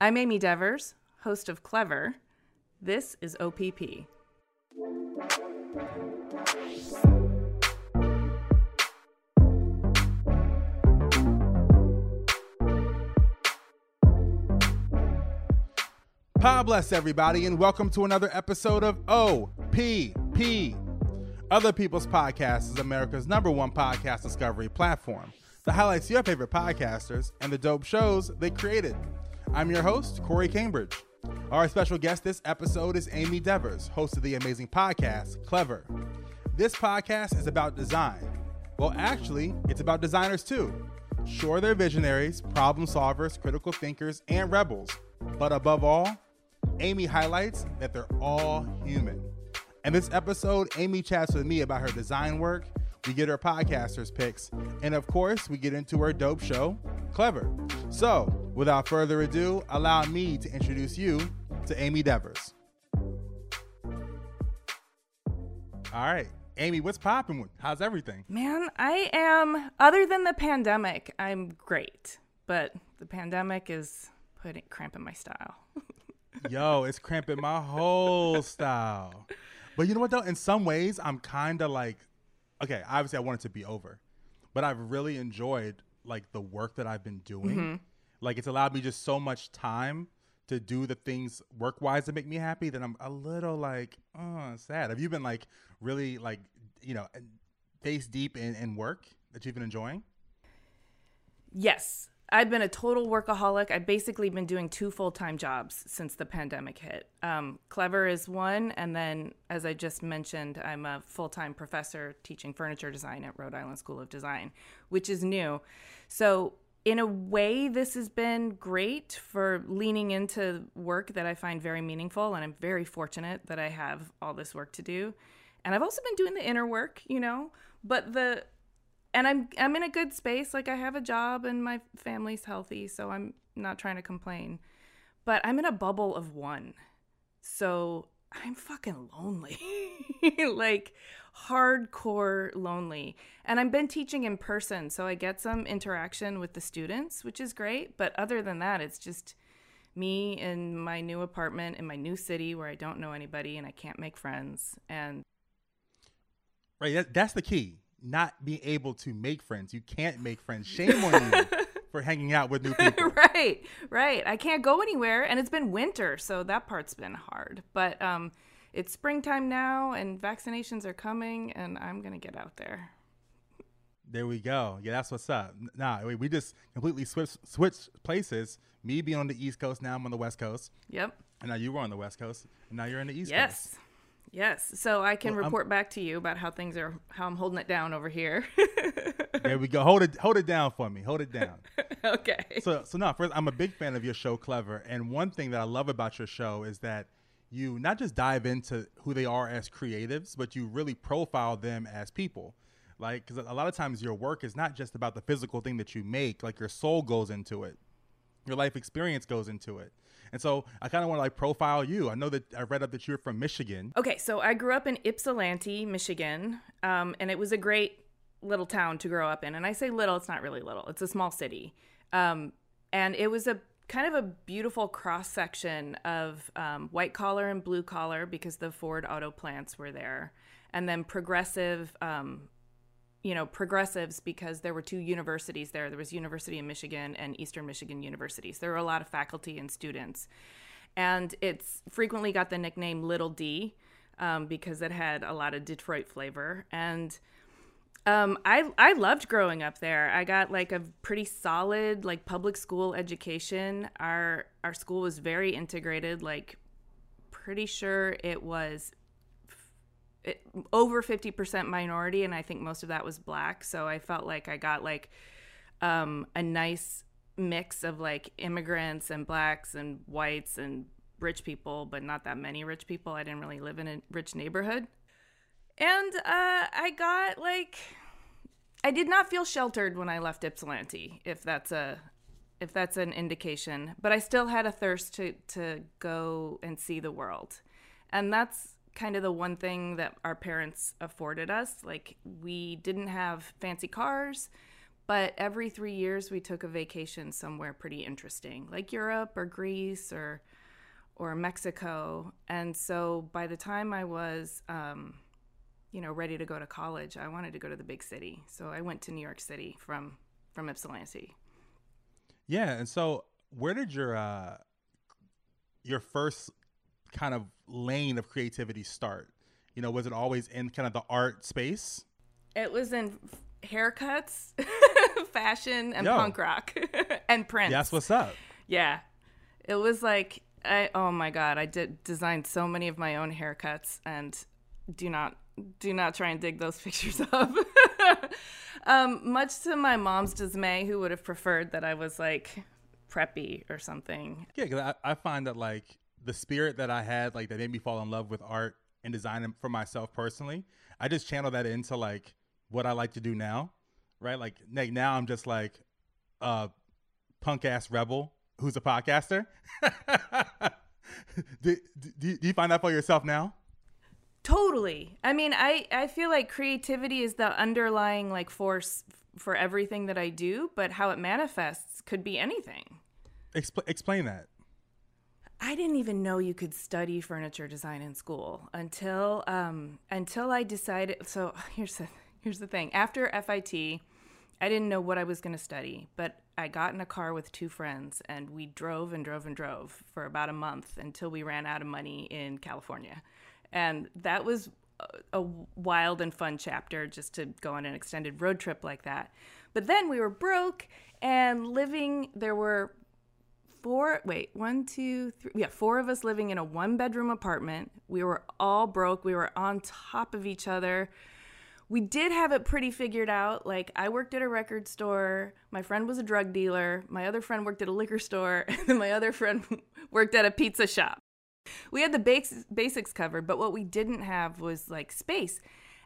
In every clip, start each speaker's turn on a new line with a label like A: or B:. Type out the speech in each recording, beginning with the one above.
A: I'm Amy Devers, host of Clever. This is OPP.
B: God bless everybody, and welcome to another episode of OPP. Other People's Podcast is America's number one podcast discovery platform that highlights your favorite podcasters and the dope shows they created. I'm your host, Corey Cambridge. Our special guest this episode is Amy Devers, host of the amazing podcast, Clever. This podcast is about design. Well, actually, it's about designers too. Sure, they're visionaries, problem solvers, critical thinkers, and rebels. But above all, Amy highlights that they're all human. In this episode, Amy chats with me about her design work. We get our podcasters' picks. And of course, we get into our dope show, Clever. So, without further ado, allow me to introduce you to Amy Devers. All right. Amy, what's popping? How's everything?
A: Man, I am, other than the pandemic, I'm great. But the pandemic is putting cramping my style.
B: Yo, it's cramping my whole style. But you know what though? In some ways, I'm kind of like, okay, obviously I want it to be over, but I've really enjoyed like the work that I've been doing. Mm-hmm. Like it's allowed me just so much time to do the things work wise that make me happy that I'm a little like, oh, sad. Have you been like really like, you know, face deep in, in work that you've been enjoying?
A: Yes, I've been a total workaholic. I've basically been doing two full time jobs since the pandemic hit. Um, Clever is one, and then, as I just mentioned, I'm a full time professor teaching furniture design at Rhode Island School of Design, which is new. So, in a way, this has been great for leaning into work that I find very meaningful, and I'm very fortunate that I have all this work to do. And I've also been doing the inner work, you know, but the and I'm I'm in a good space. Like I have a job and my family's healthy, so I'm not trying to complain. But I'm in a bubble of one. So I'm fucking lonely. like hardcore lonely. And I've been teaching in person, so I get some interaction with the students, which is great, but other than that, it's just me in my new apartment in my new city where I don't know anybody and I can't make friends and
B: Right. That, that's the key. Not being able to make friends. You can't make friends. Shame on you for hanging out with new people.
A: right right i can't go anywhere and it's been winter so that part's been hard but um it's springtime now and vaccinations are coming and i'm gonna get out there
B: There we go. Yeah, that's what's up. Nah, we, we just completely switched switched places. Me being on the East Coast, now I'm on the West Coast.
A: yep
B: And now you were on the West Coast, and now you're in the East
A: yes
B: Coast.
A: yes so i can
B: Well, I'm-
A: report back to you about how things are how i'm holding it down over here
B: There we go. Hold it hold it down for me. Hold it down.
A: okay
B: so so no, first I'm a big fan of your show Clever, and one thing that I love about your show is that you not just dive into who they are as creatives, but you really profile them as people. Like, because a lot of times your work is not just about the physical thing that you make. Like your soul goes into it, your life experience goes into it, and so I kind of want to like profile you. I know that I read up that you're from Michigan.
A: Okay, so I grew up in Ypsilanti, Michigan, um, and it was a great little town to grow up in. And I say little, it's not really little, it's a small city. Um, and it was a kind of a beautiful cross section of um, white collar and blue collar because the Ford auto plants were there, and then progressive. You know progressives because there were two universities there there was university of michigan and eastern michigan universities there were a lot of faculty and students and it's frequently got the nickname little d um, because it had a lot of detroit flavor and um, I, I loved growing up there. I got like a pretty solid like public school education. Our our school was very integrated. Like, pretty sure it was over 50% minority and i think most of that was black so i felt like i got like um, a nice mix of like immigrants and blacks and whites and rich people, but not that many rich people. I didn't really live in a rich neighborhood. And uh, I got like, I did not feel sheltered when I left Ypsilanti, if that's a, if that's an indication. But I still had a thirst to to go and see the world, and that's kind of the one thing that our parents afforded us. Like we didn't have fancy cars, but every three years we took a vacation somewhere pretty interesting, like Europe or Greece or or Mexico. And so by the time I was, um, you know, ready to go to college, I wanted to go to the big city. So I went to New York City from from Ypsilanti.
B: Yeah, and so where did your uh your first kind of lane of creativity start? You know, was it always in kind of the art space?
A: It was in haircuts, fashion, and
B: Yo.
A: punk rock, and Prince.
B: That's what's up.
A: Yeah, it was like I. Oh my god, I did designed so many of my own haircuts, and do not do not try and dig those pictures up. um, much to my mom's dismay, who would have preferred that I was like preppy or something.
B: Yeah, because I, I find that like the spirit that I had, like that made me fall in love with art and design for myself personally, I just channel that into like what I like to do now, right? Like, like now I'm just like a punk ass rebel who's a podcaster. do, do, do you find that for yourself now?
A: Totally. I mean, I I feel like creativity is the underlying like force for everything that I do, but how it manifests could be anything.
B: Expl- explain that.
A: I didn't even know you could study furniture design in school until um, until I decided. So here's the here's the thing. After FIT, I didn't know what I was going to study, but I got in a car with two friends and we drove and drove and drove for about a month until we ran out of money in California, and that was a- wild and fun chapter just to go on an extended road trip like that. But then we were broke and living. There were four wait one two three yeah four of us living in a one bedroom apartment. We were all broke. We were on top of each other. We did have it pretty figured out. Like i worked at a record store. My friend was a drug dealer. My other friend worked at a liquor store. And my other friend worked at a pizza shop. We had the bas- basics covered but what we didn't have was like space.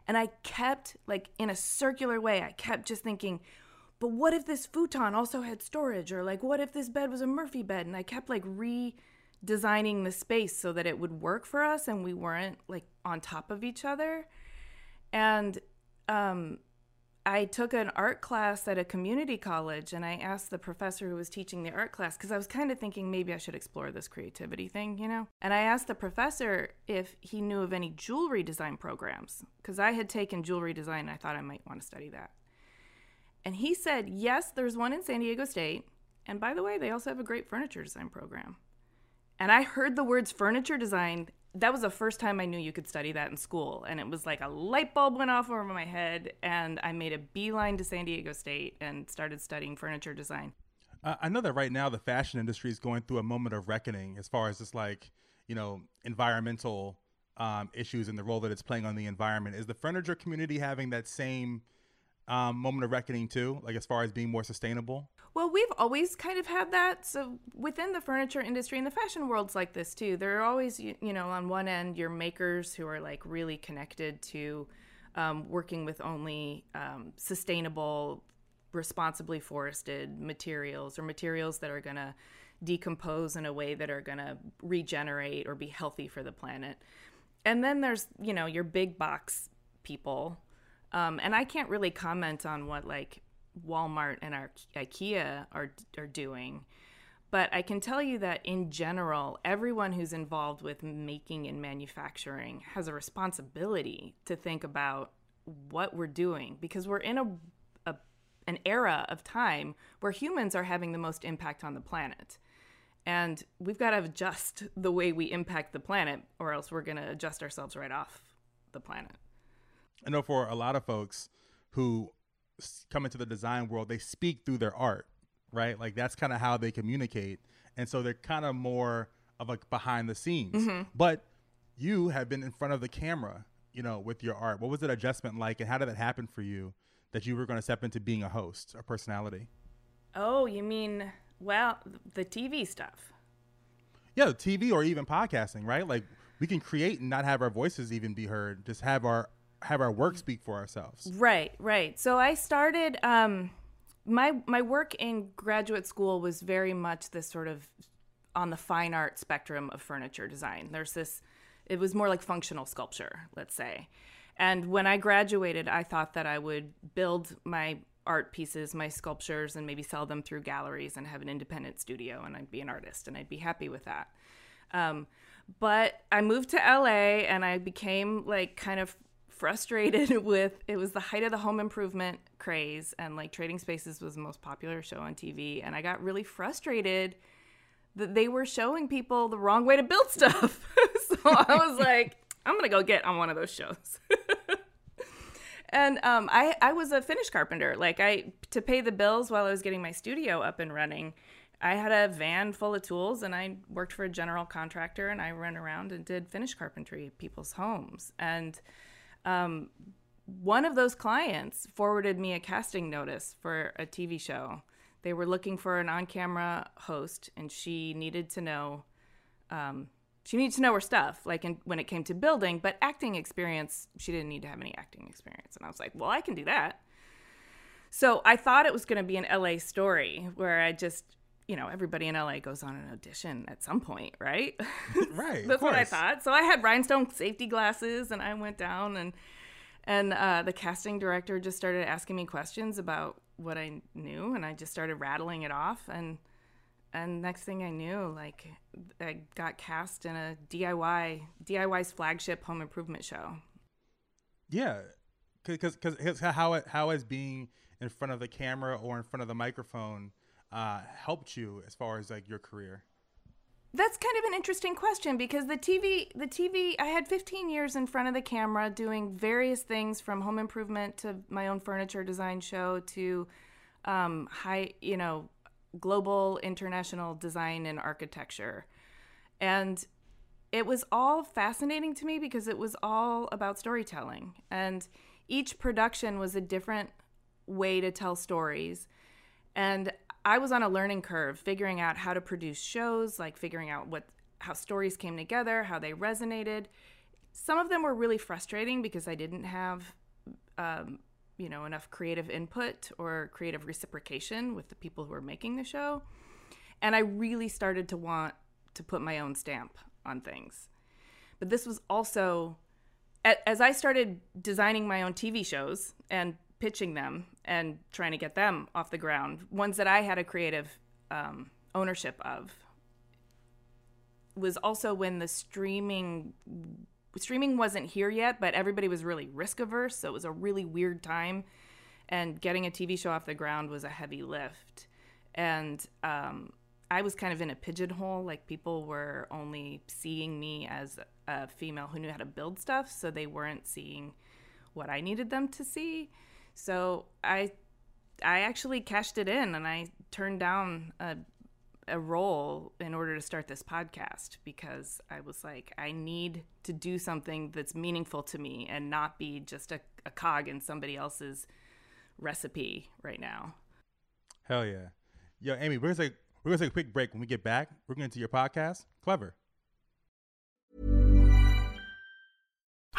A: And i kept like in a circular way i kept just thinking but what if this futon also had storage or like what if this bed was a murphy bed and i kept like redesigning the space so that it would work for us and we weren't like on top of each other and um I took an art class at a community college and I asked the professor who was teaching the art class because I was kind of thinking maybe I should explore this creativity thing, you know? And I asked the professor if he knew of any jewelry design programs because I had taken jewelry design and I thought I might want to study that. And he said, yes, there's one in San Diego State. And by the way, they also have a great furniture design program. And I heard the words furniture design. That was the first time I knew you could study that in school. And it was like a light bulb went off over my head. And I made a beeline to San Diego State and started studying furniture design.
B: Uh, I know that right now the fashion industry is going through a moment of reckoning as far as just like, you know, environmental um, issues and the role that it's playing on the environment. Is the furniture community having that same um, moment of reckoning too, like as far as being more sustainable?
A: Well, we've always kind of had that. So within the furniture industry and the fashion world's like this too. There are always, you, you know, on one end, your makers who are like really connected to um, working with only um, sustainable, responsibly forested materials or materials that are going to decompose in a way that are going to regenerate or be healthy for the planet. And then there's, you know, your big box people. Um, and I can't really comment on what like Walmart and our IKEA are are doing. But I can tell you that in general, everyone who's involved with making and manufacturing has a responsibility to think about what we're doing because we're in a, a an era of time where humans are having the most impact on the planet. And we've got to adjust the way we impact the planet, or else we're going to adjust ourselves right off the planet.
B: I know for a lot of folks who come into the design world, they speak through their art, right? Like that's kind of how they communicate. And so they're kind of more of like behind the scenes. Mm-hmm. But you have been in front of the camera, you know, with your art. What was that adjustment like and how did that happen for you that you were going to step into being a host, a personality?
A: Oh, you mean Well, the TV stuff.
B: Yeah, the TV or even podcasting, right? Like we can create and not have our voices even be heard. Just have our have our work speak for ourselves.
A: Right, right. So I started um my my work in graduate school was very much this sort of on the fine art spectrum of furniture design. There's this it was more like functional sculpture, let's say. And when I graduated, I thought that I would build my art pieces, my sculptures, and maybe sell them through galleries and have an independent studio, and I'd be an artist, and I'd be happy with that. Um, but I moved to LA, and I became like kind of frustrated with it was the height of the home improvement craze, and like Trading Spaces was the most popular show on TV, and I got really frustrated that they were showing people the wrong way to build stuff. so I was like, I'm gonna go get on one of those shows. and um, I I was a finish carpenter. Like I to pay the bills while I was getting my studio up and running. I had a van full of tools and I worked for a general contractor and I ran around and did finish carpentry at people's homes. And um, one of those clients forwarded me a casting notice for a TV show. They were looking for an on camera host and she needed to know. Um, she needed to know her stuff, like in, when it came to building, but acting experience, she didn't need to have any acting experience. And I was like, well, I can do that. So I thought it was going to be an LA story where I just you know, everybody in LA goes on an audition at some point, right?
B: Right.
A: That's what I thought. So I had rhinestone safety glasses and I went down and and uh, the casting director just started asking me questions about what I knew and I just started rattling it off and and next thing I knew, like I got cast in a DIY DIY's flagship home improvement show.
B: Yeah, because because how it, how is being in front of the camera or in front of the microphone uh, helped you as far as like your career?
A: That's kind of an interesting question because the TV, the TV, I had 15 years in front of the camera doing various things from home improvement to my own furniture design show to um, high, you know, global international design and architecture. And it was all fascinating to me because it was all about storytelling. And each production was a different way to tell stories. And I was on a learning curve, figuring out how to produce shows, like figuring out what how stories came together, how they resonated. Some of them were really frustrating because I didn't have, um, you know, enough creative input or creative reciprocation with the people who were making the show, and I really started to want to put my own stamp on things. But this was also as I started designing my own TV shows and pitching them and trying to get them off the ground, ones that I had a creative um, ownership of, was also when the streaming streaming wasn't here yet, but everybody was really risk averse, so it was a really weird time, and getting a TV show off the ground was a heavy lift, and um, I was kind of in a pigeonhole. Like people were only seeing me as a female who knew how to build stuff, so they weren't seeing what I needed them to see. So I I actually cashed it in and I turned down a a role in order to start this podcast because I was like, I need to do something that's meaningful to me and not be just a, a cog in somebody else's recipe right now.
B: Hell yeah. Yo, Amy, we're gonna take we're gonna take a quick break. When we get back, we're to do your podcast. Clever.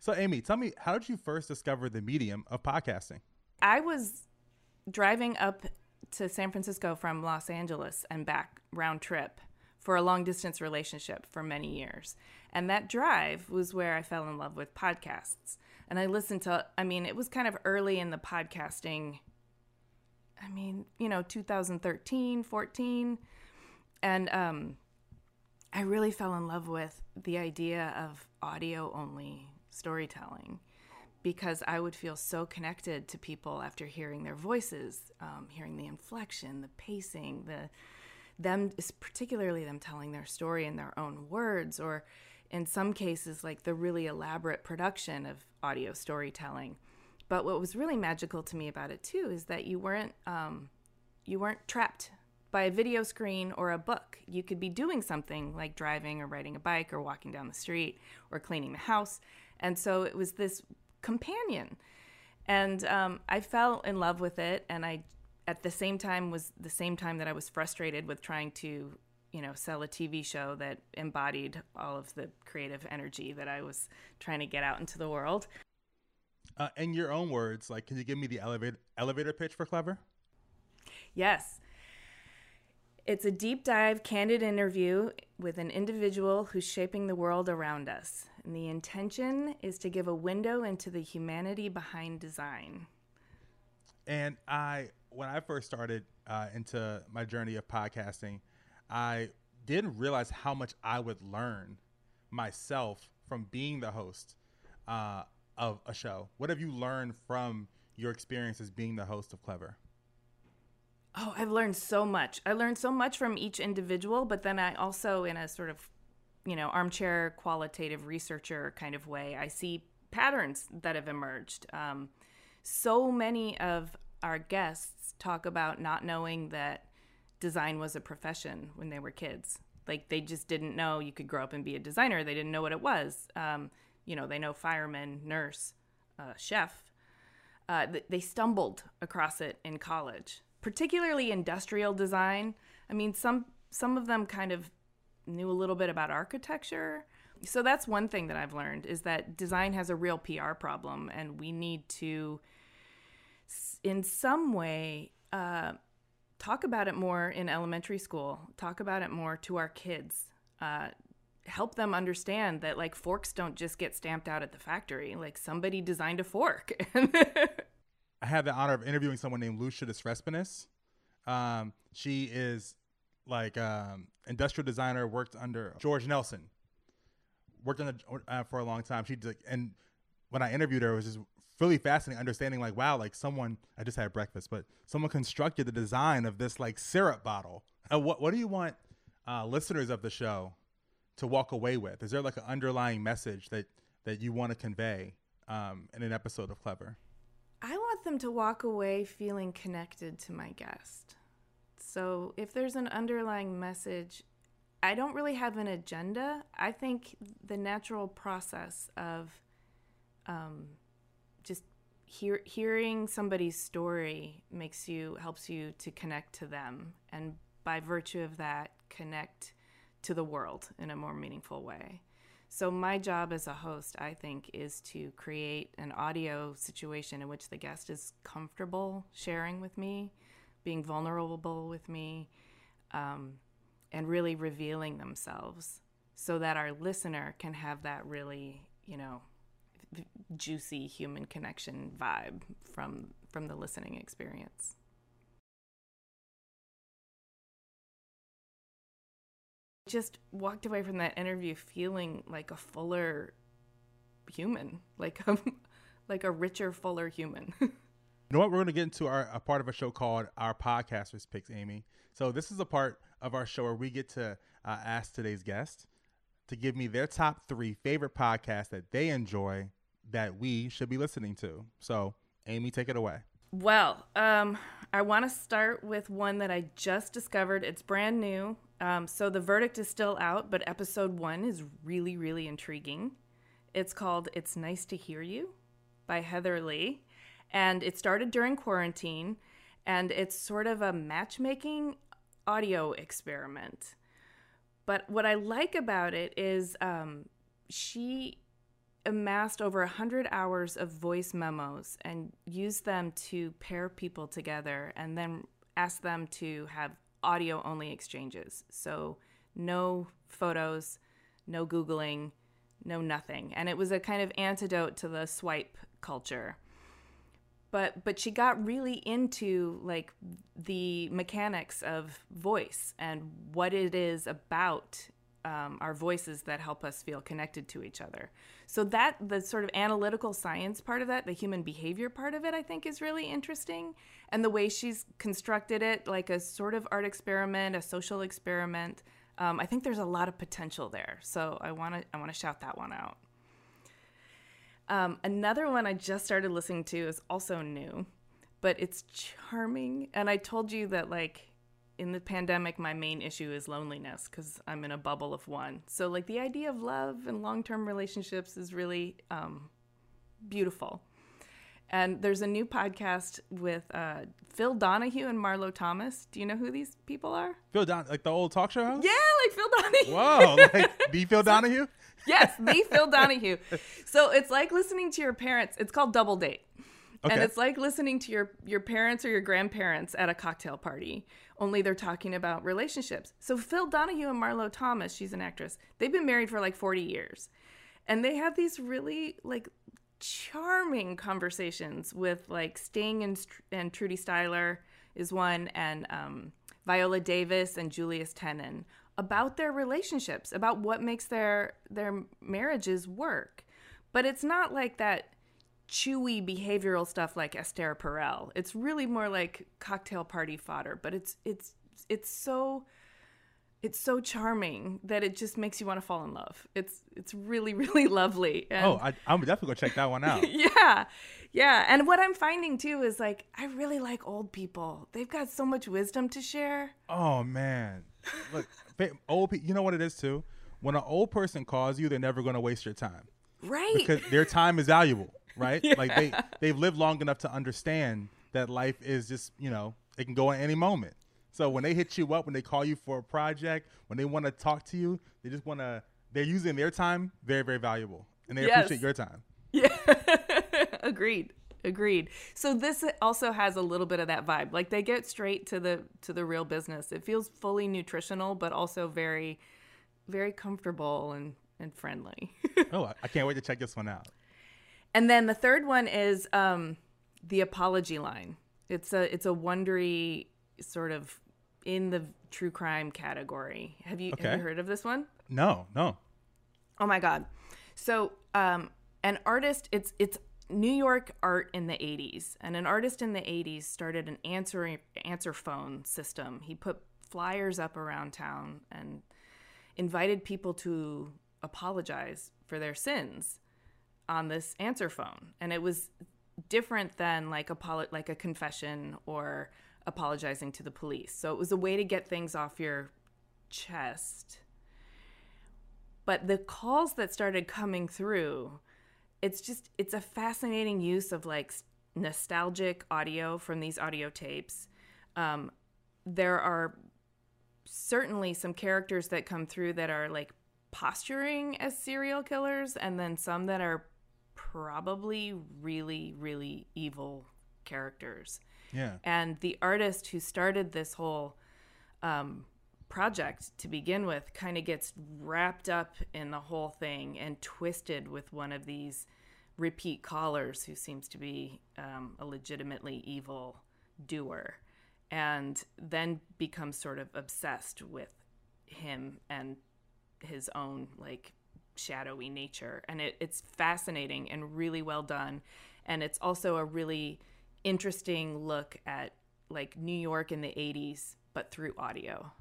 B: So, Amy, tell me, how did you first discover the medium of podcasting?
A: I was driving up to San Francisco from Los Angeles and back round trip for a long distance relationship for many years. And that drive was where I fell in love with podcasts. And I listened to, I mean, it was kind of early in the podcasting, I mean, you know, 2013, 14. And um, I really fell in love with the idea of audio only storytelling because I would feel so connected to people after hearing their voices, um, hearing the inflection, the pacing, the them particularly them telling their story in their own words, or in some cases like the really elaborate production of audio storytelling. But what was really magical to me about it too is that you weren't um, you weren't trapped by a video screen or a book. You could be doing something like driving or riding a bike or walking down the street or cleaning the house. And so it was this companion. And um, I fell in love with it. And I, at the same time, was the same time that I was frustrated with trying to, you know, sell a TV show that embodied all of the creative energy that I was trying to get out into the world.
B: Uh, in your own words, like, can you give me the elevator elevator pitch for Clever?
A: Yes. It's a deep dive, candid interview with an individual who's shaping the world around us. And the intention is to give a window into the humanity behind design.
B: And I, when I first started uh, into my journey of podcasting, I didn't realize how much I would learn myself from being the host uh, of a show. What have you learned from your experience as being the host of Clever?
A: Oh, I've learned so much. I learned so much from each individual, but then I also, in a sort of, you know, armchair qualitative researcher kind of way, I see patterns that have emerged. Um, so many of our guests talk about not knowing that design was a profession when they were kids. Like they just didn't know you could grow up and be a designer. They didn't know what it was. Um, you know, they know fireman, nurse, uh, chef. Uh, they stumbled across it in college particularly industrial design. I mean, some some of them kind of knew a little bit about architecture. So that's one thing that I've learned is that design has a real PR problem, and we need to, in some way, uh, talk about it more in elementary school. Talk about it more to our kids. Uh, help them understand that like forks don't just get stamped out at the factory. Like somebody designed a fork.
B: I had the honor of interviewing someone named Lucia Respinis. Um, she is like um, industrial designer, worked under George Nelson, worked under uh, for a long time. She did, and when I interviewed her, it was just really fascinating understanding like wow, like someone I just had breakfast, but someone constructed the design of this like syrup bottle. Uh, what what do you want uh, listeners of the show to walk away with? Is there like an underlying message that that you want to convey um, in an episode of Clever?
A: I want them to walk away feeling connected to my guest. So if there's an underlying message, I don't really have an agenda. I think the natural process of um, just hear, hearing somebody's story makes you helps you to connect to them, and by virtue of that, connect to the world in a more meaningful way. So, my job as a host, I think, is to create an audio situation in which the guest is comfortable sharing with me, being vulnerable with me, um, and really revealing themselves so that our listener can have that really, you know, juicy human connection vibe from from the listening experience. just walked away from that interview feeling like a fuller human, like a like a richer, fuller human.
B: you know what? We're going to get into our a part of a show called our podcasters picks, Amy. So this is a part of our show where we get to uh, ask today's guest to give me their top three favorite podcasts that they enjoy that we should be listening to. So, Amy, take it away.
A: Well, um, I want to start with one that I just discovered. It's brand new. Um, so the verdict is still out, but episode one is really, really intriguing. It's called It's Nice to Hear You by Heather Lee. And it started during quarantine, and it's sort of a matchmaking audio experiment. But what I like about it is um, she amassed over 100 hours of voice memos and used them to pair people together and then asked them to have audio only exchanges. So no photos, no Googling, no nothing. And it was a kind of antidote to the swipe culture. But but she got really into like the mechanics of voice and what it is about um, our voices that help us feel connected to each other. So that the sort of analytical science part of that, the human behavior part of it, I think is really interesting, and the way she's constructed it, like a sort of art experiment, a social experiment. Um, I think there's a lot of potential there. So I want to I want to shout that one out. Um, another one I just started listening to is also new, but it's charming. And I told you that like in the pandemic, my main issue is loneliness because I'm in a bubble of one. So, like, the idea of love and long term relationships is really um, beautiful. And there's a new podcast with uh, Phil Donahue and Marlo Thomas. Do you know who these people are?
B: Phil Don, like the old talk show host.
A: Yeah, like Phil Donahue.
B: Whoa, like the Phil Donahue.
A: yes, the Phil Donahue. So it's like listening to your parents. It's called Double Date. Okay. And it's like listening to your your parents or your grandparents at a cocktail party, only they're talking about relationships. So Phil Donahue and Marlo Thomas, she's an actress. They've been married for like 40 years. And they have these really like charming conversations with like Sting and, and Trudie Styler is one and um, Viola Davis and Julius Tennon about their relationships, about what makes their their marriages work. But it's not like that chewy behavioral stuff like Esther Perel. It's really more like cocktail party fodder, but it's it's it's so it's so charming that it just makes you want to fall in love. It's it's really really lovely.
B: And oh, I, am definitely gonna check that one out.
A: yeah, yeah. And what I'm finding too is like I really like old people. They've got so much wisdom to share.
B: Oh man, look, old people. You know what it is too. When an old person calls you, they're never gonna waste your time.
A: Right.
B: Because their time is valuable right? Yeah. Like they they've lived long enough to understand that life is just you know it can go at any moment. So when they hit you up, when they call you for a project, when they want to talk to you, they just want to. They're using their time very very valuable, and they yes. appreciate your time.
A: Yeah, agreed. Agreed. So this also has a little bit of that vibe. Like they get straight to the to the real business. It feels fully nutritional, but also very, very comfortable and and friendly.
B: oh, I can't wait to check this one out.
A: And then the third one is um, the apology line. It's a it's a wondery sort of in the true crime category. Have you, okay. have you heard of this one?
B: No, no.
A: Oh my god. So um, an artist it's it's New York art in the 80s, and an artist in the 80s started an answer answer phone system. He put flyers up around town and invited people to apologize for their sins on this answer phone, and it was different than like a like a confession or apologizing to the police. So it was a way to get things off your chest. But the calls that started coming through, it's just it's a fascinating use of like nostalgic audio from these audio tapes. Um, there are certainly some characters that come through that are like posturing as serial killers, and then some that are probably really, really evil characters.
B: Yeah.
A: And the artist who started this whole um, project to begin with kind of gets wrapped up in the whole thing and twisted with one of these repeat callers who seems to be um, a legitimately evil doer and then becomes sort of obsessed with him and his own like shadowy nature. And it, it's fascinating and really well done. And it's also a really interesting look at like New York in the 80s, but through audio.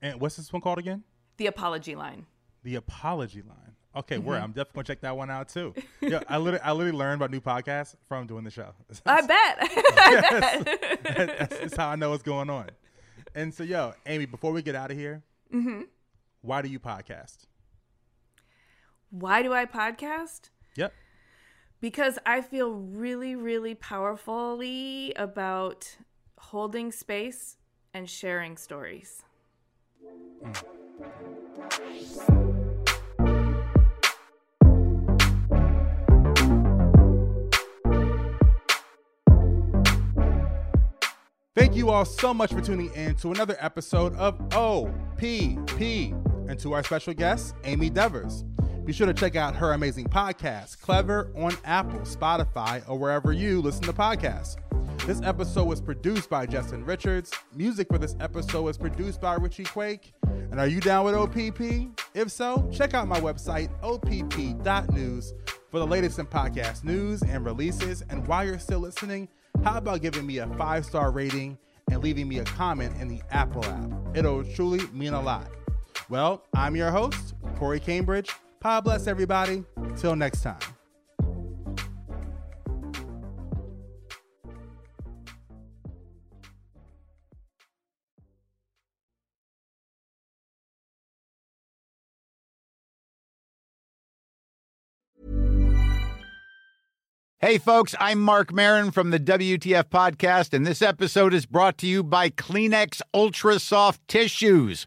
B: And what's this one called again?
A: The Apology Line.
B: The Apology Line. Okay, mm-hmm. where I'm definitely gonna check that one out too. yeah, I literally, I literally learned about new podcasts from doing the show.
A: I bet. I
B: bet. that's, that's, how I know what's going on. And so, yo, Amy, before we get out of here, mm-hmm. why do you podcast?
A: Why do I podcast?
B: Yep.
A: Because I feel really, really powerfully about holding space and sharing stories. Mm.
B: Thank you all so much for tuning in to another episode of OPP and to our special guest, Amy Devers. Be sure to check out her amazing podcast, Clever, on Apple, Spotify, or wherever you listen to podcasts. This episode was produced by Justin Richards. Music for this episode was produced by Richie Quake. And are you down with OPP? If so, check out my website, opp.news, for the latest in podcast news and releases. And while you're still listening, how about giving me a five star rating and leaving me a comment in the Apple app? It'll truly mean a lot. Well, I'm your host, Corey Cambridge. God bless everybody. Till next time.
C: Hey, folks, I'm Marc Maron from the WTF Podcast, and this episode is brought to you by Kleenex Ultra Soft Tissues,